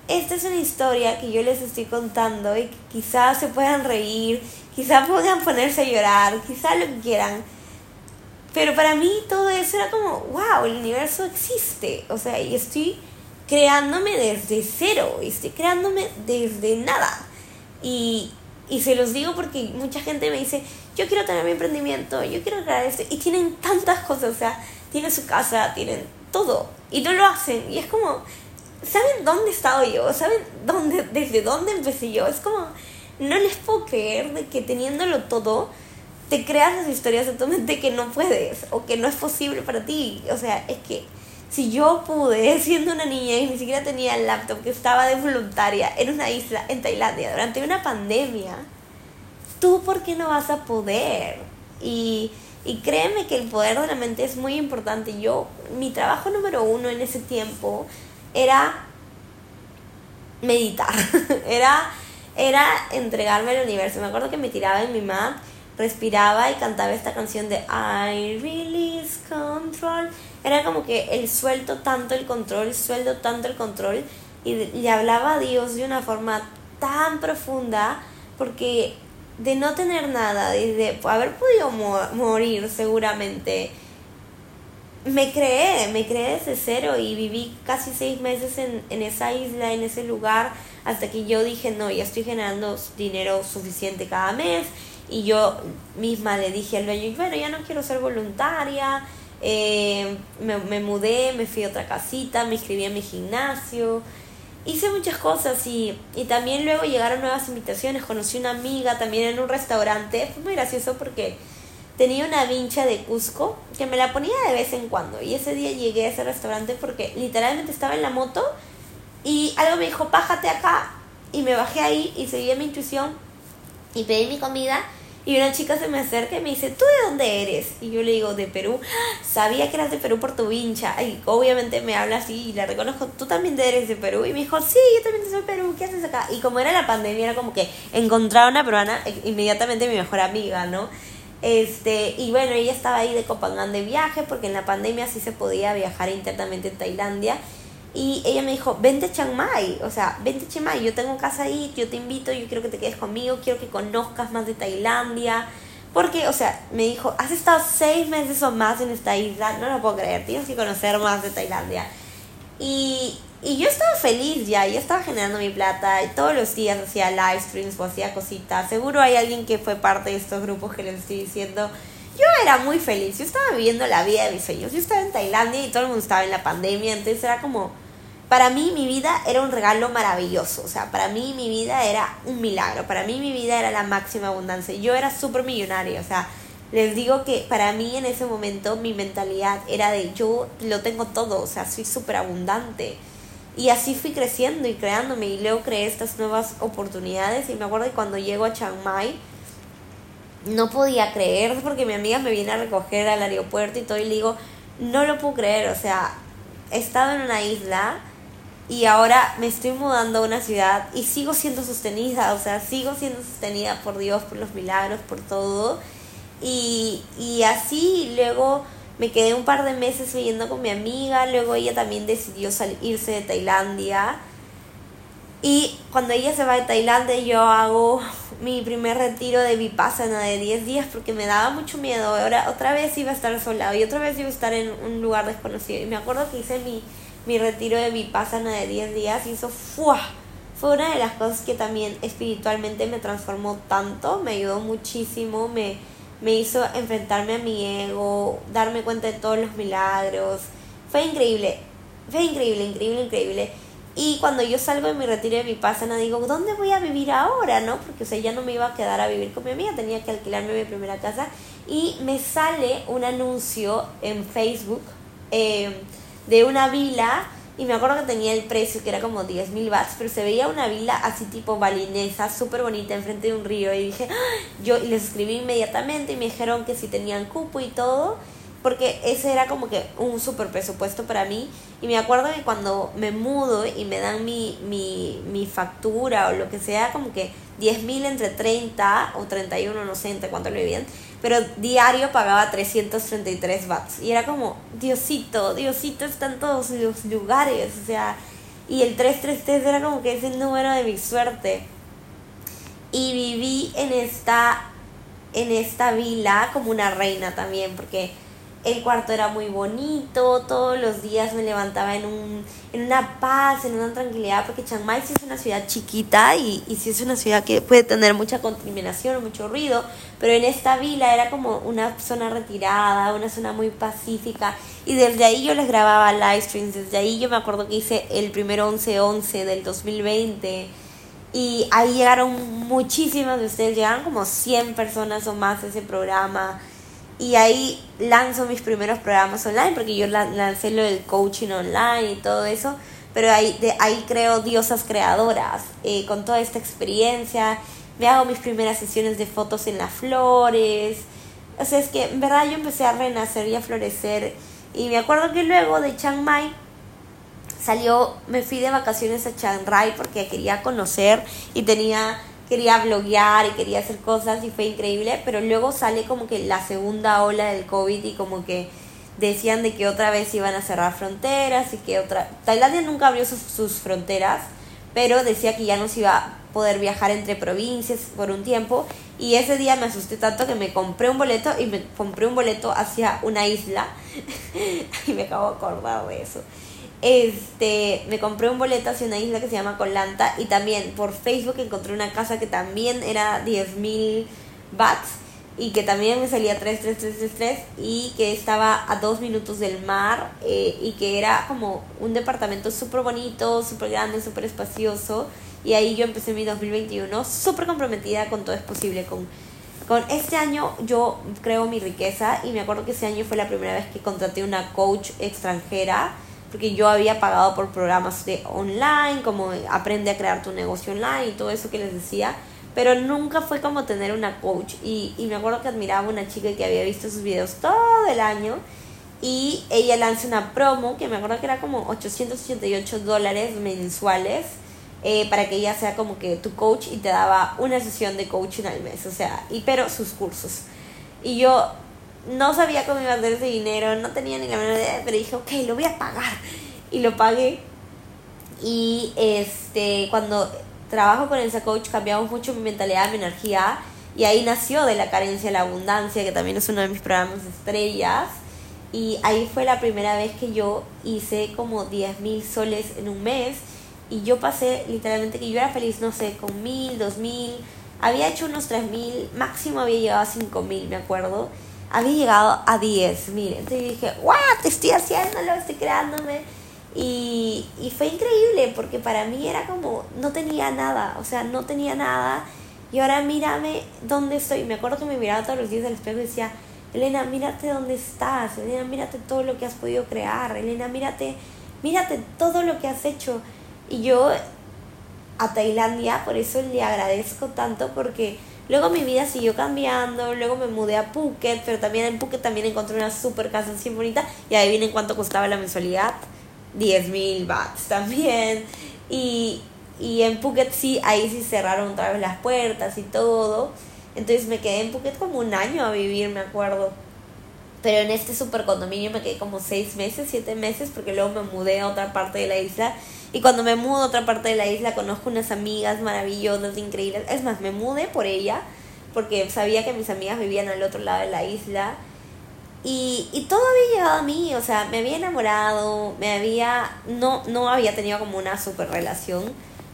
A: esta es una historia que yo les estoy contando y quizás se puedan reír, quizás puedan ponerse a llorar, quizás lo que quieran. Pero para mí todo eso era como, wow, el universo existe. O sea, y estoy creándome desde cero, estoy creándome desde nada. Y, y se los digo porque mucha gente me dice, yo quiero tener mi emprendimiento, yo quiero crear esto. Y tienen tantas cosas, o sea, tienen su casa, tienen todo. Y no lo hacen. Y es como, ¿saben dónde he estado yo? ¿Saben desde dónde empecé yo? Es como, no les puedo creer de que teniéndolo todo, te creas las historias en tu mente que no puedes o que no es posible para ti. O sea, es que si yo pude, siendo una niña y ni siquiera tenía el laptop, que estaba de voluntaria en una isla en Tailandia durante una pandemia, ¿tú por qué no vas a poder? Y, y créeme que el poder de la mente es muy importante. Yo, mi trabajo número uno en ese tiempo era meditar, era, era entregarme al universo. Me acuerdo que me tiraba en mi mat, respiraba y cantaba esta canción de I release control. Era como que el suelto tanto el control, suelto tanto el control. Y le hablaba a Dios de una forma tan profunda porque de no tener nada, de, haber podido morir seguramente, me creé, me creé desde cero y viví casi seis meses en, en esa isla, en ese lugar, hasta que yo dije, no, ya estoy generando dinero suficiente cada mes. Y yo misma le dije al dueño, bueno, ya no quiero ser voluntaria. Eh, me, me mudé, me fui a otra casita, me inscribí en mi gimnasio hice muchas cosas y, y también luego llegaron nuevas invitaciones. Conocí una amiga también en un restaurante. Fue muy gracioso porque tenía una vincha de Cusco que me la ponía de vez en cuando. Y ese día llegué a ese restaurante porque literalmente estaba en la moto y algo me dijo, pájate acá. Y me bajé ahí y seguí mi intuición y pedí mi comida y una chica se me acerca y me dice, ¿tú de dónde eres? Y yo le digo, de Perú. Sabía que eras de Perú por tu vincha. Y obviamente me habla así y la reconozco, ¿tú también eres de Perú? Y me dijo, sí, yo también soy de Perú, ¿qué haces acá? Y como era la pandemia, era como que encontraba una peruana, e, inmediatamente mi mejor amiga, ¿no? Este, y bueno, ella estaba ahí de Copenhague de viaje porque en la pandemia sí se podía viajar internamente en Tailandia. Y ella me dijo, vente a Chiang Mai, o sea, vente a Chiang Mai, yo tengo casa ahí, yo te invito, yo quiero que te quedes conmigo, quiero que conozcas más de Tailandia. Porque, o sea, me dijo, has estado seis meses o más en esta isla, no lo puedo creer, tienes que conocer más de Tailandia. Y, y yo estaba feliz ya, yo estaba generando mi plata, y todos los días hacía live streams o hacía cositas. Seguro hay alguien que fue parte de estos grupos que les estoy diciendo. Yo era muy feliz, yo estaba viviendo la vida de mis sueños. Yo estaba en Tailandia y todo el mundo estaba en la pandemia, entonces era como para mí mi vida era un regalo maravilloso, o sea, para mí mi vida era un milagro, para mí mi vida era la máxima abundancia, yo era súper millonaria, o sea, les digo que para mí en ese momento mi mentalidad era de yo lo tengo todo, o sea, soy súper abundante. Y así fui creciendo y creándome. Y luego creé estas nuevas oportunidades. Y me acuerdo que cuando llego a Chiang Mai no podía creer porque mi amiga me viene a recoger al aeropuerto y todo. Y le digo, no lo puedo creer, o sea, he estado en una isla y ahora me estoy mudando a una ciudad y sigo siendo sostenida, o sea, sigo siendo sostenida por Dios, por los milagros, por todo. Y, y así luego me quedé un par de meses viviendo con mi amiga, luego ella también decidió irse de Tailandia. Y cuando ella se va de Tailandia yo hago mi primer retiro de Vipassana de 10 días porque me daba mucho miedo. Ahora otra vez iba a estar sola y otra vez iba a estar en un lugar desconocido. Y me acuerdo que hice mi mi retiro de Vipassana de 10 días eso fue, fue una de las cosas que también espiritualmente me transformó tanto, me ayudó muchísimo, me, me hizo enfrentarme a mi ego, darme cuenta de todos los milagros. Fue increíble, fue increíble, increíble, increíble. Y cuando yo salgo de mi retiro de Vipassana digo, ¿dónde voy a vivir ahora? ¿No? Porque o sea, ya no me iba a quedar a vivir con mi amiga, tenía que alquilarme mi primera casa. Y me sale un anuncio en Facebook. Eh, de una vila y me acuerdo que tenía el precio que era como 10 mil bats, pero se veía una vila así tipo balinesa, súper bonita, enfrente de un río. Y dije, ¡Ah! yo les escribí inmediatamente y me dijeron que si tenían cupo y todo, porque ese era como que un súper presupuesto para mí. Y me acuerdo que cuando me mudo y me dan mi, mi, mi factura o lo que sea, como que 10 mil entre 30 o 31, no sé entre cuánto lo vivían pero diario pagaba 333 watts. Y era como, Diosito, Diosito está en todos los lugares. O sea, y el 333 era como que ese número de mi suerte. Y viví en esta, en esta vila como una reina también, porque el cuarto era muy bonito, todos los días me levantaba en, un, en una paz, en una tranquilidad, porque Chiang Mai sí es una ciudad chiquita y, y sí es una ciudad que puede tener mucha contaminación, mucho ruido, pero en esta vila era como una zona retirada, una zona muy pacífica, y desde ahí yo les grababa live streams, desde ahí yo me acuerdo que hice el primer 11-11 del 2020, y ahí llegaron muchísimas de ustedes, llegaron como 100 personas o más a ese programa, y ahí lanzo mis primeros programas online, porque yo lancé lo del coaching online y todo eso, pero ahí, de ahí creo diosas creadoras, eh, con toda esta experiencia. me hago mis primeras sesiones de fotos en las flores. O sea, es que en verdad yo empecé a renacer y a florecer. Y me acuerdo que luego de Chiang Mai salió, me fui de vacaciones a Chiang Rai porque quería conocer y tenía quería bloguear y quería hacer cosas y fue increíble, pero luego sale como que la segunda ola del COVID y como que decían de que otra vez iban a cerrar fronteras y que otra... Tailandia nunca abrió sus, sus fronteras, pero decía que ya no se iba a poder viajar entre provincias por un tiempo y ese día me asusté tanto que me compré un boleto y me compré un boleto hacia una isla. Y me acabo de acordar de eso este, me compré un boleto hacia una isla que se llama Colanta y también por Facebook encontré una casa que también era 10.000 bahts y que también me salía 33333 y que estaba a dos minutos del mar eh, y que era como un departamento súper bonito, súper grande, súper espacioso y ahí yo empecé mi 2021 súper comprometida con todo es posible, con, con este año yo creo mi riqueza y me acuerdo que ese año fue la primera vez que contraté una coach extranjera porque yo había pagado por programas de online, como aprende a crear tu negocio online y todo eso que les decía, pero nunca fue como tener una coach. Y, y me acuerdo que admiraba una chica que había visto sus videos todo el año y ella lanza una promo que me acuerdo que era como 888 dólares mensuales. Eh, para que ella sea como que tu coach y te daba una sesión de coaching al mes, o sea, y pero sus cursos. Y yo no sabía cómo iba a hacer ese dinero, no tenía ni la menor idea, pero dije, ok, lo voy a pagar. Y lo pagué. Y este, cuando trabajo con esa coach cambiamos mucho mi mentalidad, mi energía. Y ahí nació de la carencia la abundancia, que también es uno de mis programas estrellas. Y ahí fue la primera vez que yo hice como 10 mil soles en un mes. Y yo pasé literalmente que yo era feliz, no sé, con mil, dos mil. Había hecho unos tres mil, máximo había llegado a cinco mil, me acuerdo había llegado a 10 mil. Entonces dije, ¡guau! Te estoy haciéndolo, estoy creándome. Y, y fue increíble porque para mí era como, no tenía nada, o sea, no tenía nada. Y ahora mírame dónde estoy. Me acuerdo que me miraba todos los días al espejo y decía, Elena, mírate dónde estás. Elena, mírate todo lo que has podido crear. Elena, mírate, mírate todo lo que has hecho. Y yo a Tailandia, por eso le agradezco tanto porque Luego mi vida siguió cambiando, luego me mudé a Phuket, pero también en Phuket también encontré una super casa así bonita y ahí viene cuánto costaba la mensualidad, 10 mil bahts también. Y, y en Phuket sí, ahí sí cerraron otra vez las puertas y todo. Entonces me quedé en Phuket como un año a vivir, me acuerdo. Pero en este super condominio me quedé como seis meses, siete meses, porque luego me mudé a otra parte de la isla y cuando me mudo a otra parte de la isla, conozco unas amigas maravillosas, increíbles. Es más, me mudé por ella, porque sabía que mis amigas vivían al otro lado de la isla. Y, y todo había llegado a mí, o sea, me había enamorado, me había, no, no había tenido como una super relación,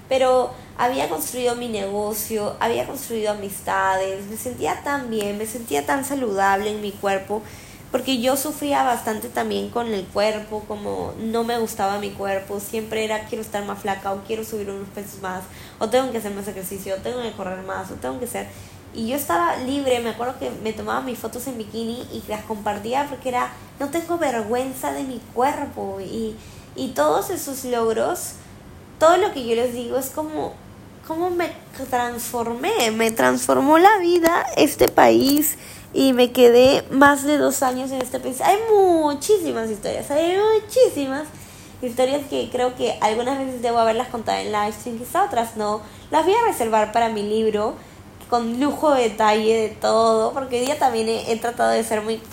A: pero había construido mi negocio, había construido amistades, me sentía tan bien, me sentía tan saludable en mi cuerpo porque yo sufría bastante también con el cuerpo, como no me gustaba mi cuerpo, siempre era quiero estar más flaca o quiero subir unos pesos más, o tengo que hacer más ejercicio, o tengo que correr más, o tengo que ser... Y yo estaba libre, me acuerdo que me tomaba mis fotos en bikini y las compartía porque era, no tengo vergüenza de mi cuerpo y, y todos esos logros, todo lo que yo les digo es como, como me transformé, me transformó la vida este país y me quedé más de dos años en este país. Hay muchísimas historias, hay muchísimas historias que creo que algunas veces debo haberlas contado en live stream, quizá otras no. Las voy a reservar para mi libro con lujo de detalle de todo, porque hoy día también he, tratado de ser muy...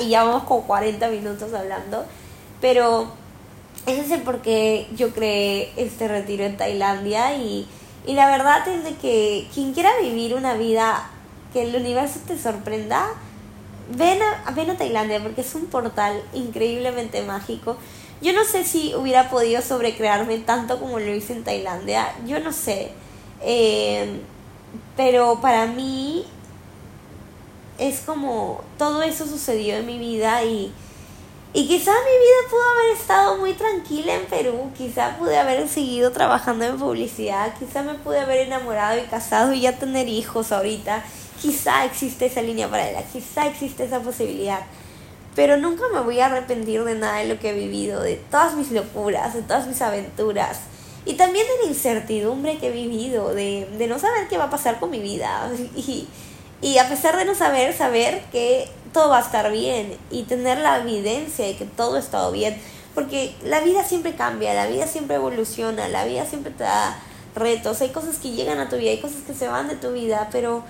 A: Y ya vamos con 40 minutos hablando, pero ese es el por qué yo creé este retiro en Tailandia y, y la verdad es de que quien quiera vivir una vida que el universo te sorprenda, ven a, ven a Tailandia porque es un portal increíblemente mágico. Yo no sé si hubiera podido sobrecrearme tanto como lo hice en Tailandia, yo no sé. Eh, pero para mí es como todo eso sucedió en mi vida y y quizá mi vida pudo haber estado muy tranquila en Perú, quizá pude haber seguido trabajando en publicidad, quizá me pude haber enamorado y casado y ya tener hijos ahorita, quizá existe esa línea paralela, quizá existe esa posibilidad. Pero nunca me voy a arrepentir de nada de lo que he vivido, de todas mis locuras, de todas mis aventuras. y también de la incertidumbre que he vivido, de, de no saber qué va a pasar con mi vida. Y, y a pesar de no saber, saber que todo va a estar bien y tener la evidencia de que todo ha estado bien. Porque la vida siempre cambia, la vida siempre evoluciona, la vida siempre te da retos, hay cosas que llegan a tu vida, hay cosas que se van de tu vida, pero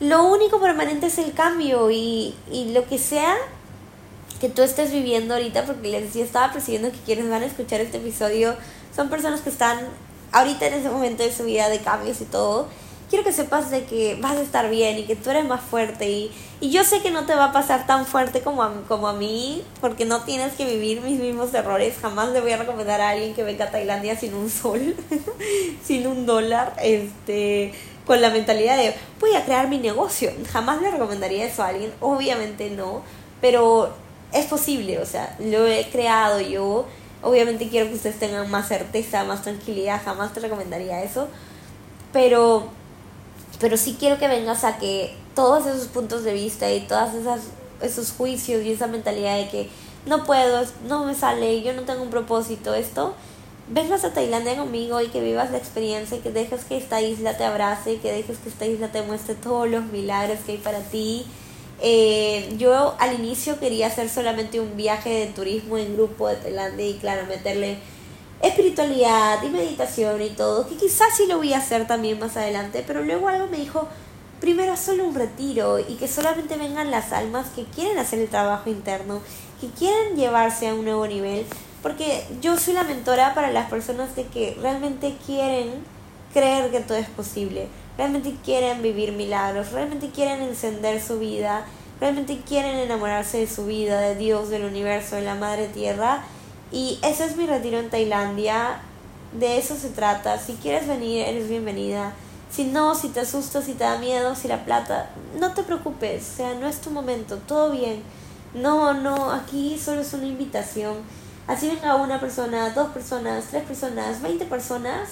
A: lo único permanente es el cambio y, y lo que sea que tú estés viviendo ahorita, porque les decía, estaba persiguiendo que quienes van a escuchar este episodio son personas que están ahorita en ese momento de su vida de cambios y todo quiero que sepas de que vas a estar bien y que tú eres más fuerte y, y yo sé que no te va a pasar tan fuerte como a, como a mí porque no tienes que vivir mis mismos errores. Jamás le voy a recomendar a alguien que venga a Tailandia sin un sol, sin un dólar, este con la mentalidad de voy a crear mi negocio. Jamás le recomendaría eso a alguien, obviamente no, pero es posible, o sea, lo he creado yo. Obviamente quiero que ustedes tengan más certeza, más tranquilidad, jamás te recomendaría eso. Pero pero sí quiero que vengas a que todos esos puntos de vista y todas esas esos juicios y esa mentalidad de que no puedo, no me sale, yo no tengo un propósito, esto, vengas a Tailandia conmigo y que vivas la experiencia y que dejes que esta isla te abrace y que dejes que esta isla te muestre todos los milagros que hay para ti. Eh, yo al inicio quería hacer solamente un viaje de turismo en grupo de Tailandia y claro, meterle espiritualidad y meditación y todo, que quizás sí lo voy a hacer también más adelante, pero luego algo me dijo, primero solo un retiro y que solamente vengan las almas que quieren hacer el trabajo interno, que quieren llevarse a un nuevo nivel, porque yo soy la mentora para las personas de que realmente quieren creer que todo es posible, realmente quieren vivir milagros, realmente quieren encender su vida, realmente quieren enamorarse de su vida, de Dios, del universo, de la Madre Tierra y ese es mi retiro en Tailandia. De eso se trata. Si quieres venir, eres bienvenida. Si no, si te asustas, si te da miedo, si la plata, no te preocupes. O sea, no es tu momento. Todo bien. No, no, aquí solo es una invitación. Así venga una persona, dos personas, tres personas, veinte personas.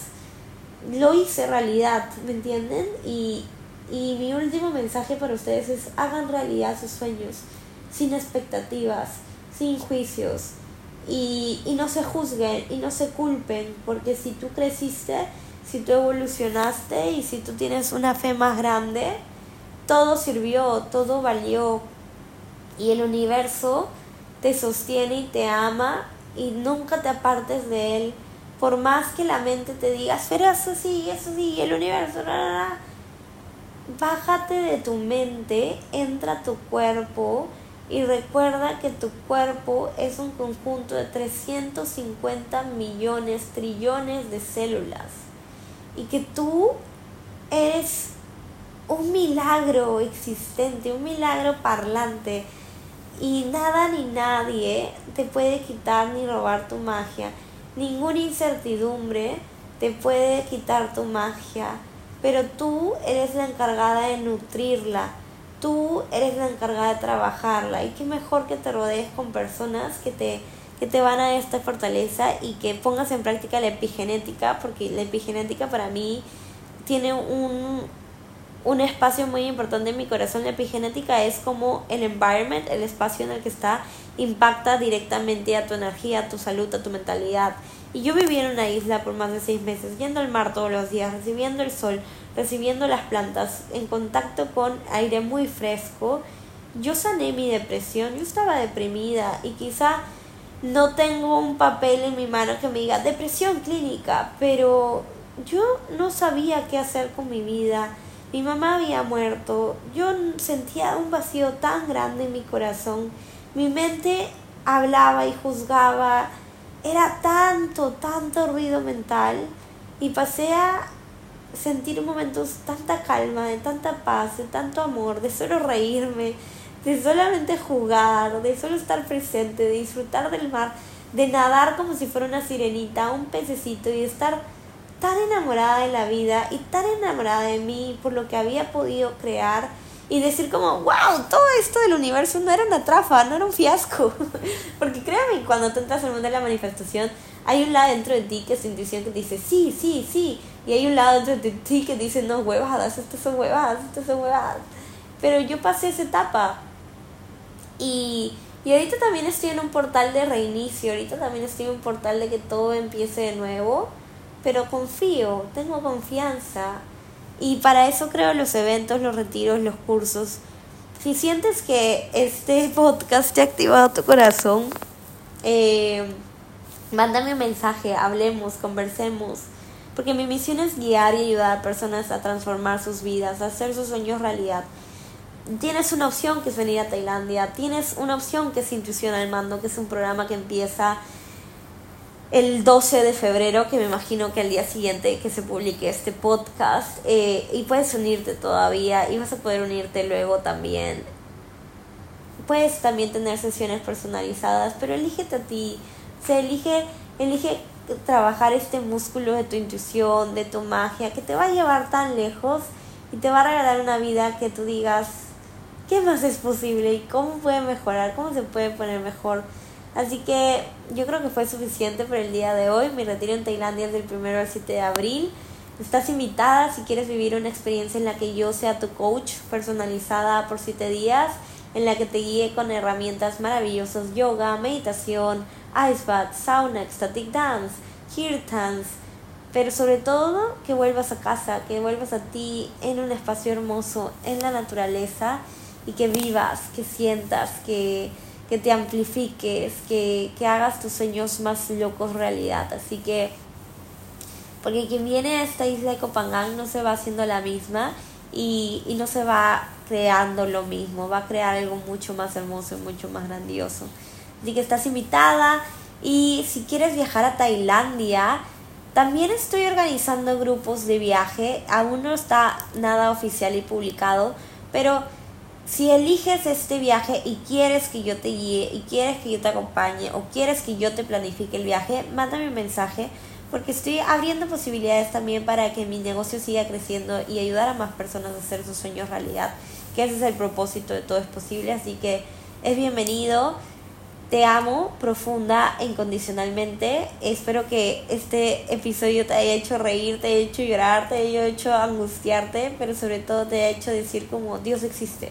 A: Lo hice realidad, ¿me entienden? Y, y mi último mensaje para ustedes es hagan realidad sus sueños, sin expectativas, sin juicios y, y no se juzguen y no se culpen, porque si tú creciste, si tú evolucionaste y si tú tienes una fe más grande, todo sirvió, todo valió y el universo te sostiene y te ama y nunca te apartes de él. Por más que la mente te diga, pero eso sí, eso sí, el universo, bájate de tu mente, entra a tu cuerpo y recuerda que tu cuerpo es un conjunto de 350 millones, trillones de células. Y que tú eres un milagro existente, un milagro parlante. Y nada ni nadie te puede quitar ni robar tu magia. Ninguna incertidumbre te puede quitar tu magia. Pero tú eres la encargada de nutrirla tú eres la encargada de trabajarla y qué mejor que te rodees con personas que te, que te van a esta fortaleza y que pongas en práctica la epigenética, porque la epigenética para mí tiene un, un espacio muy importante en mi corazón. La epigenética es como el environment, el espacio en el que está, impacta directamente a tu energía, a tu salud, a tu mentalidad. Y yo viví en una isla por más de seis meses, yendo al mar todos los días, recibiendo el sol, recibiendo las plantas, en contacto con aire muy fresco. Yo sané mi depresión, yo estaba deprimida y quizá no tengo un papel en mi mano que me diga depresión clínica, pero yo no sabía qué hacer con mi vida. Mi mamá había muerto, yo sentía un vacío tan grande en mi corazón. Mi mente hablaba y juzgaba. Era tanto, tanto ruido mental. Y pasé a sentir momentos tanta calma, de tanta paz, de tanto amor, de solo reírme, de solamente jugar, de solo estar presente, de disfrutar del mar, de nadar como si fuera una sirenita, un pececito y de estar tan enamorada de la vida y tan enamorada de mí por lo que había podido crear y decir como, wow, todo esto del universo no era una trafa, no era un fiasco. Porque créame, cuando tú entras al mundo de la manifestación, hay un lado dentro de ti que es tu intuición que dice, sí, sí, sí. Y hay un lado dentro de ti que dice, no, huevadas, estas son huevadas, estas son huevadas. Pero yo pasé esa etapa. Y, y ahorita también estoy en un portal de reinicio, ahorita también estoy en un portal de que todo empiece de nuevo pero confío, tengo confianza. Y para eso creo los eventos, los retiros, los cursos. Si sientes que este podcast te ha activado tu corazón, eh, mándame un mensaje, hablemos, conversemos. Porque mi misión es guiar y ayudar a personas a transformar sus vidas, a hacer sus sueños realidad. Tienes una opción que es venir a Tailandia, tienes una opción que es Intuición al Mando, que es un programa que empieza el 12 de febrero, que me imagino que al día siguiente que se publique este podcast, eh, y puedes unirte todavía y vas a poder unirte luego también. Puedes también tener sesiones personalizadas, pero elígete a ti, se elige, elige trabajar este músculo de tu intuición, de tu magia, que te va a llevar tan lejos y te va a regalar una vida que tú digas, ¿qué más es posible? ¿Y cómo puede mejorar? ¿Cómo se puede poner mejor? Así que yo creo que fue suficiente por el día de hoy. Mi retiro en Tailandia es del 1 al 7 de abril. Estás invitada si quieres vivir una experiencia en la que yo sea tu coach personalizada por 7 días, en la que te guíe con herramientas maravillosas, yoga, meditación, ice bath, sauna, ecstatic dance, kirtans, pero sobre todo que vuelvas a casa, que vuelvas a ti en un espacio hermoso, en la naturaleza y que vivas, que sientas, que que te amplifiques, que, que hagas tus sueños más locos realidad. Así que, porque quien viene a esta isla de Copangán no se va haciendo la misma y, y no se va creando lo mismo, va a crear algo mucho más hermoso y mucho más grandioso. Así que estás invitada y si quieres viajar a Tailandia, también estoy organizando grupos de viaje, aún no está nada oficial y publicado, pero si eliges este viaje y quieres que yo te guíe y quieres que yo te acompañe o quieres que yo te planifique el viaje, mándame un mensaje porque estoy abriendo posibilidades también para que mi negocio siga creciendo y ayudar a más personas a hacer sus sueños realidad, que ese es el propósito de todo es posible, así que es bienvenido. Te amo profunda e incondicionalmente. Espero que este episodio te haya hecho reír, te haya hecho llorar, te haya hecho angustiarte, pero sobre todo te haya hecho decir como Dios existe.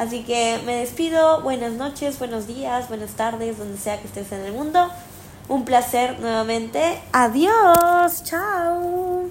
A: Así que me despido. Buenas noches, buenos días, buenas tardes, donde sea que estés en el mundo. Un placer nuevamente. Adiós. Chao.